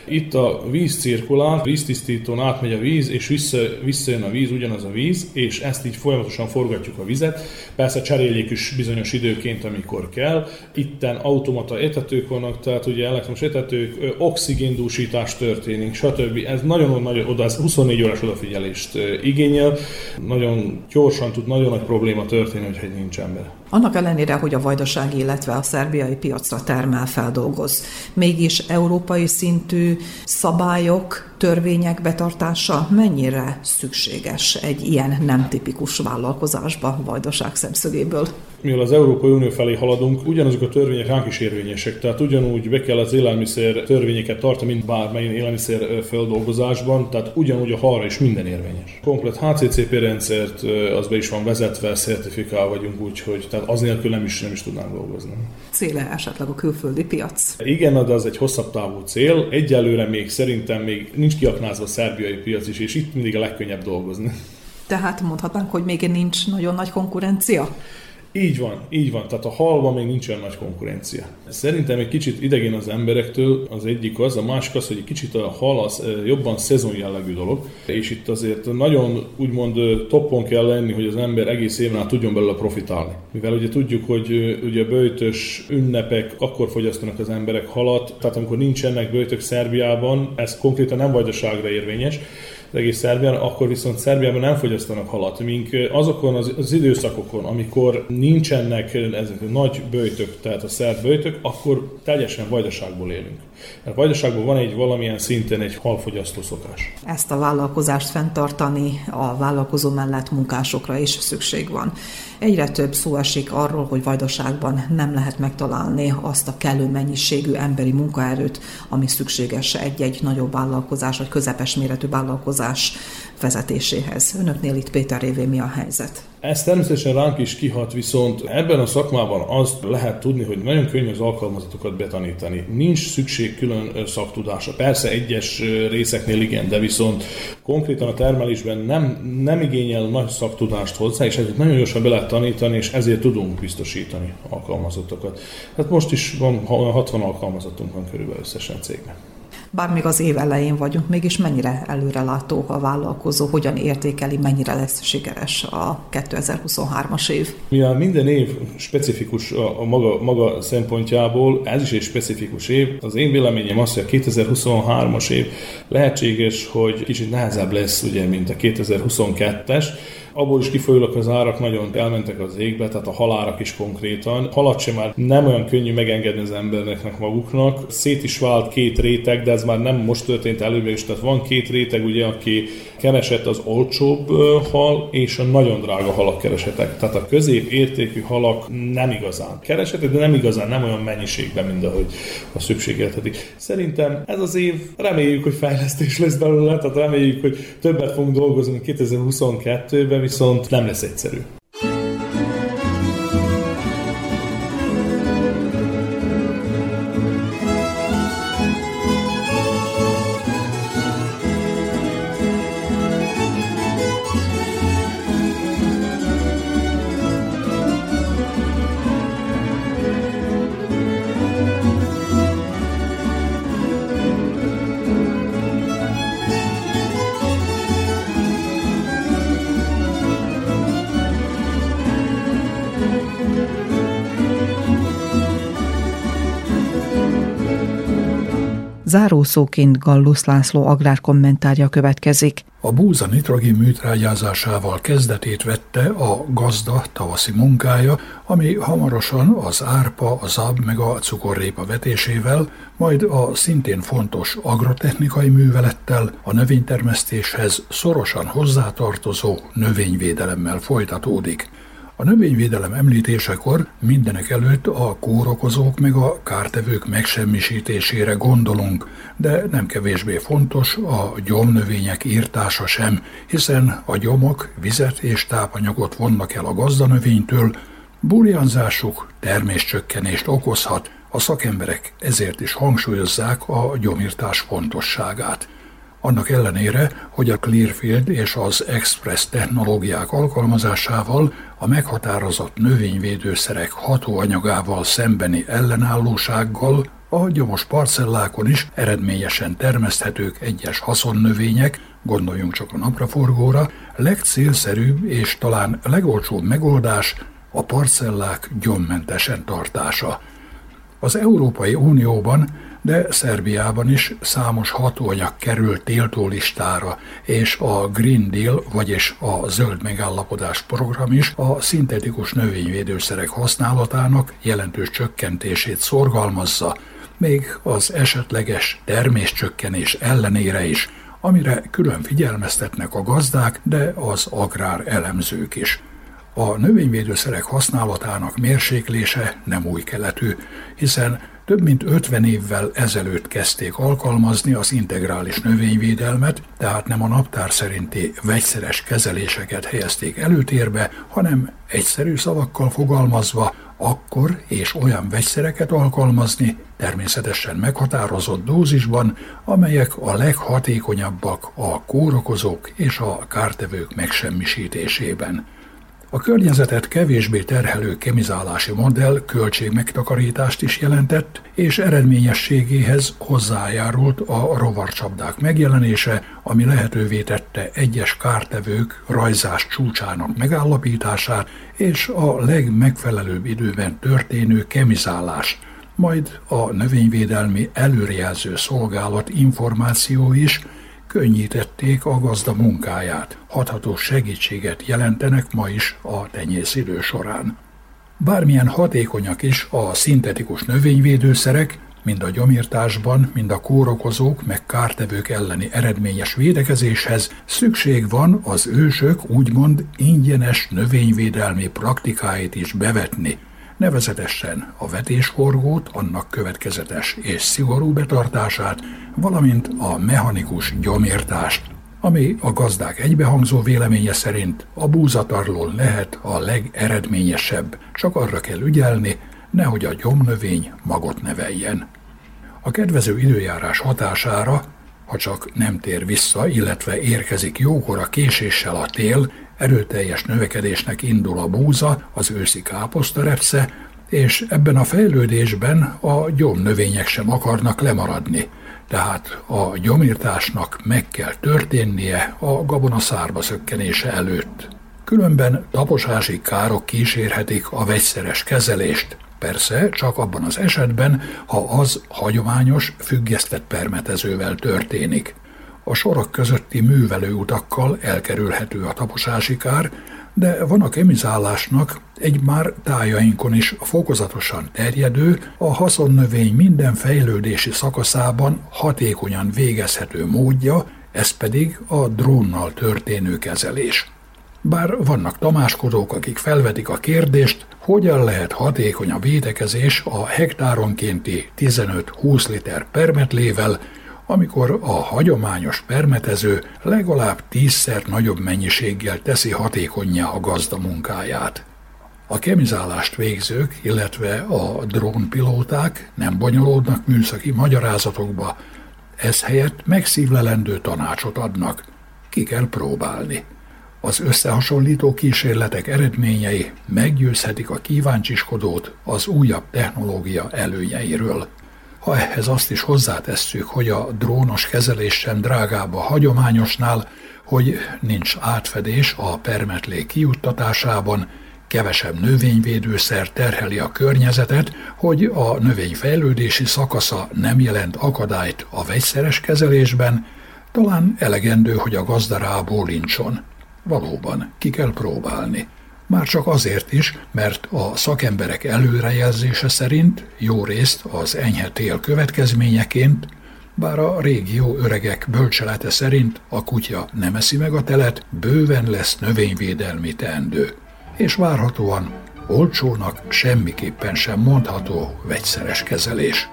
Itt a víz cirkulál, víztisztítón átmegy a víz, és vissza, visszajön a víz, ugyanaz a víz, és ezt így folyamatosan forgatjuk a vizet. Persze cseréljék is bizonyos időként, amikor kell. Itten automata etetők vannak, tehát ugye elektromos etetők, oxigéndúsítás történik, stb. Ez nagyon nagy oda, ez 24 órás odafigyelést igényel. Nagyon gyorsan tud nagyon nagy probléma történni, hogyha nincs ember. Annak ellenére, hogy a vajdasági, illetve a szerbiai piacra termel, feldolgoz, mégis európai szintű szabályok törvények betartása mennyire szükséges egy ilyen nem tipikus vállalkozásba vajdaság szemszögéből? Mivel az Európai Unió felé haladunk, ugyanazok a törvények ránk is érvényesek. Tehát ugyanúgy be kell az élelmiszer törvényeket tartani, mint bármely élelmiszer feldolgozásban, tehát ugyanúgy a halra is minden érvényes. Komplet HCCP rendszert az be is van vezetve, szertifikál vagyunk, úgyhogy tehát az nélkül nem is, nem is tudnánk dolgozni. Céle esetleg a külföldi piac? Igen, de az egy hosszabb távú cél. Egyelőre még szerintem még nincs kiaknázva a szerbiai piac is, és itt mindig a legkönnyebb dolgozni. Tehát mondhatnánk, hogy még nincs nagyon nagy konkurencia? Így van, így van. Tehát a halban még nincs olyan nagy konkurencia. Szerintem egy kicsit idegen az emberektől, az egyik az, a másik az, hogy egy kicsit a hal az jobban szezon jellegű dolog, és itt azért nagyon úgymond toppon kell lenni, hogy az ember egész éven át tudjon belőle profitálni. Mivel ugye tudjuk, hogy ugye bőjtös ünnepek, akkor fogyasztanak az emberek halat, tehát amikor nincsenek bőjtök Szerbiában, ez konkrétan nem vajdaságra érvényes, az egész Szerbián, akkor viszont Szerbiában nem fogyasztanak halat. Mink azokon az, az időszakokon, amikor nincsenek ezek a nagy bőjtök, tehát a szerb bőjtök, akkor teljesen vajdaságból élünk. Mert vajdaságban van egy valamilyen szinten egy halfogyasztó szokás. Ezt a vállalkozást fenntartani, a vállalkozó mellett munkásokra is szükség van. Egyre több szó esik arról, hogy vajdaságban nem lehet megtalálni azt a kellő mennyiségű emberi munkaerőt, ami szükséges egy-egy nagyobb vállalkozás vagy közepes méretű vállalkozás vezetéséhez. Önöknél itt Péter révé mi a helyzet? Ez természetesen ránk is kihat, viszont ebben a szakmában azt lehet tudni, hogy nagyon könnyű az alkalmazatokat betanítani. Nincs szükség külön szaktudásra. Persze egyes részeknél igen, de viszont konkrétan a termelésben nem, nem igényel nagy szaktudást hozzá, és ezért nagyon gyorsan be lehet tanítani, és ezért tudunk biztosítani alkalmazatokat. Hát most is van 60 alkalmazottunk van körülbelül összesen cégben bár még az év elején vagyunk, mégis mennyire előrelátó a vállalkozó, hogyan értékeli, mennyire lesz sikeres a 2023-as év? Mivel minden év specifikus a, a maga, maga szempontjából, ez is egy specifikus év, az én véleményem az, hogy a 2023-as év lehetséges, hogy kicsit nehezebb lesz, ugye, mint a 2022-es, abból is kifolyólag az árak nagyon elmentek az égbe, tehát a halárak is konkrétan. Halat sem már nem olyan könnyű megengedni az embereknek maguknak. Szét is vált két réteg, de ez már nem most történt előbb is, tehát van két réteg, ugye, aki keresett az olcsóbb hal és a nagyon drága halak keresetek. Tehát a középértékű halak nem igazán keresetek, de nem igazán, nem olyan mennyiségben, mint ahogy a szükségeltetik. Szerintem ez az év, reméljük, hogy fejlesztés lesz belőle, tehát reméljük, hogy többet fogunk dolgozni 2022-ben, viszont nem lesz egyszerű. Zárószóként Gallus László agrárkommentárja következik. A búza nitrogén műtrágyázásával kezdetét vette a gazda tavaszi munkája, ami hamarosan az árpa, a zab meg a cukorrépa vetésével, majd a szintén fontos agrotechnikai művelettel, a növénytermesztéshez szorosan hozzátartozó növényvédelemmel folytatódik. A növényvédelem említésekor mindenek előtt a kórokozók meg a kártevők megsemmisítésére gondolunk, de nem kevésbé fontos a gyomnövények írtása sem, hiszen a gyomok vizet és tápanyagot vonnak el a gazdanövénytől, burjánzásuk terméscsökkenést okozhat, a szakemberek ezért is hangsúlyozzák a gyomírtás fontosságát annak ellenére, hogy a Clearfield és az Express technológiák alkalmazásával a meghatározott növényvédőszerek hatóanyagával szembeni ellenállósággal a gyomos parcellákon is eredményesen termeszthetők egyes haszonnövények, gondoljunk csak a napraforgóra, legcélszerűbb és talán legolcsóbb megoldás a parcellák gyommentesen tartása. Az Európai Unióban de Szerbiában is számos hatóanyag került tiltó listára, és a Green Deal, vagyis a zöld megállapodás program is a szintetikus növényvédőszerek használatának jelentős csökkentését szorgalmazza, még az esetleges terméscsökkenés ellenére is amire külön figyelmeztetnek a gazdák, de az agrár elemzők is. A növényvédőszerek használatának mérséklése nem új keletű, hiszen több mint 50 évvel ezelőtt kezdték alkalmazni az integrális növényvédelmet, tehát nem a naptár szerinti vegyszeres kezeléseket helyezték előtérbe, hanem egyszerű szavakkal fogalmazva akkor és olyan vegyszereket alkalmazni, természetesen meghatározott dózisban, amelyek a leghatékonyabbak a kórokozók és a kártevők megsemmisítésében. A környezetet kevésbé terhelő kemizálási modell költségmegtakarítást is jelentett, és eredményességéhez hozzájárult a rovarcsapdák megjelenése, ami lehetővé tette egyes kártevők rajzás csúcsának megállapítását és a legmegfelelőbb időben történő kemizálás, majd a növényvédelmi előrejelző szolgálat információ is könnyítették a gazda munkáját, hatható segítséget jelentenek ma is a tenyészidő során. Bármilyen hatékonyak is a szintetikus növényvédőszerek, mind a gyomírtásban, mind a kórokozók meg kártevők elleni eredményes védekezéshez szükség van az ősök úgymond ingyenes növényvédelmi praktikáit is bevetni, nevezetesen a vetésforgót, annak következetes és szigorú betartását, valamint a mechanikus gyomírtást, ami a gazdák egybehangzó véleménye szerint a búzatarlól lehet a legeredményesebb, csak arra kell ügyelni, nehogy a gyomnövény magot neveljen. A kedvező időjárás hatására, ha csak nem tér vissza, illetve érkezik jókora késéssel a tél, erőteljes növekedésnek indul a búza, az őszi káposztarepsze, és ebben a fejlődésben a gyomnövények sem akarnak lemaradni. Tehát a gyomírtásnak meg kell történnie a gabona szárba szökkenése előtt. Különben taposási károk kísérhetik a vegyszeres kezelést, persze csak abban az esetben, ha az hagyományos, függesztett permetezővel történik. A sorok közötti művelőutakkal elkerülhető a taposási kár, de van a kemizálásnak egy már tájainkon is fokozatosan terjedő, a haszonnövény minden fejlődési szakaszában hatékonyan végezhető módja, ez pedig a drónnal történő kezelés. Bár vannak tamáskodók, akik felvetik a kérdést, hogyan lehet hatékony a védekezés a hektáronkénti 15-20 liter permetlével, amikor a hagyományos permetező legalább tízszer nagyobb mennyiséggel teszi hatékonyá a gazda munkáját. A kemizálást végzők, illetve a drónpilóták nem bonyolódnak műszaki magyarázatokba, ez helyett megszívlelendő tanácsot adnak. Ki kell próbálni. Az összehasonlító kísérletek eredményei meggyőzhetik a kíváncsiskodót az újabb technológia előnyeiről. Ha ehhez azt is hozzátesszük, hogy a drónos kezelés sem drágább a hagyományosnál, hogy nincs átfedés a permetlé kijuttatásában, kevesebb növényvédőszer terheli a környezetet, hogy a növény fejlődési szakasza nem jelent akadályt a vegyszeres kezelésben, talán elegendő, hogy a gazda rábólincson. Valóban, ki kell próbálni. Már csak azért is, mert a szakemberek előrejelzése szerint jó részt az enyhe tél következményeként, bár a régió öregek bölcselete szerint a kutya nem eszi meg a telet, bőven lesz növényvédelmi teendő, és várhatóan olcsónak semmiképpen sem mondható vegyszeres kezelés.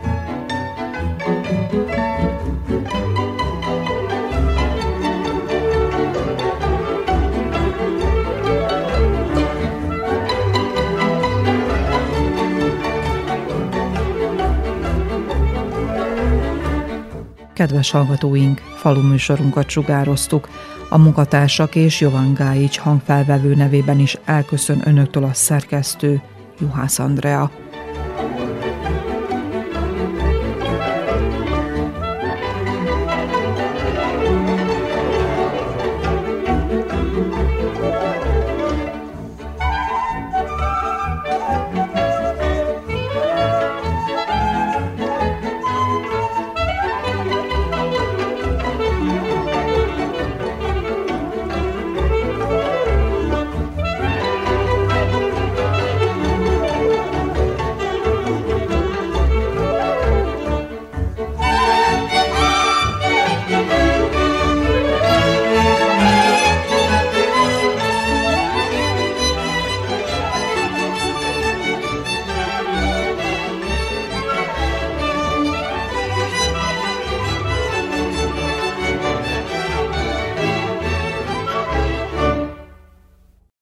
Kedves hallgatóink, faluműsorunkat sugároztuk. A munkatársak és Jovan Gáics hangfelvevő nevében is elköszön önöktől a szerkesztő Juhász Andrea.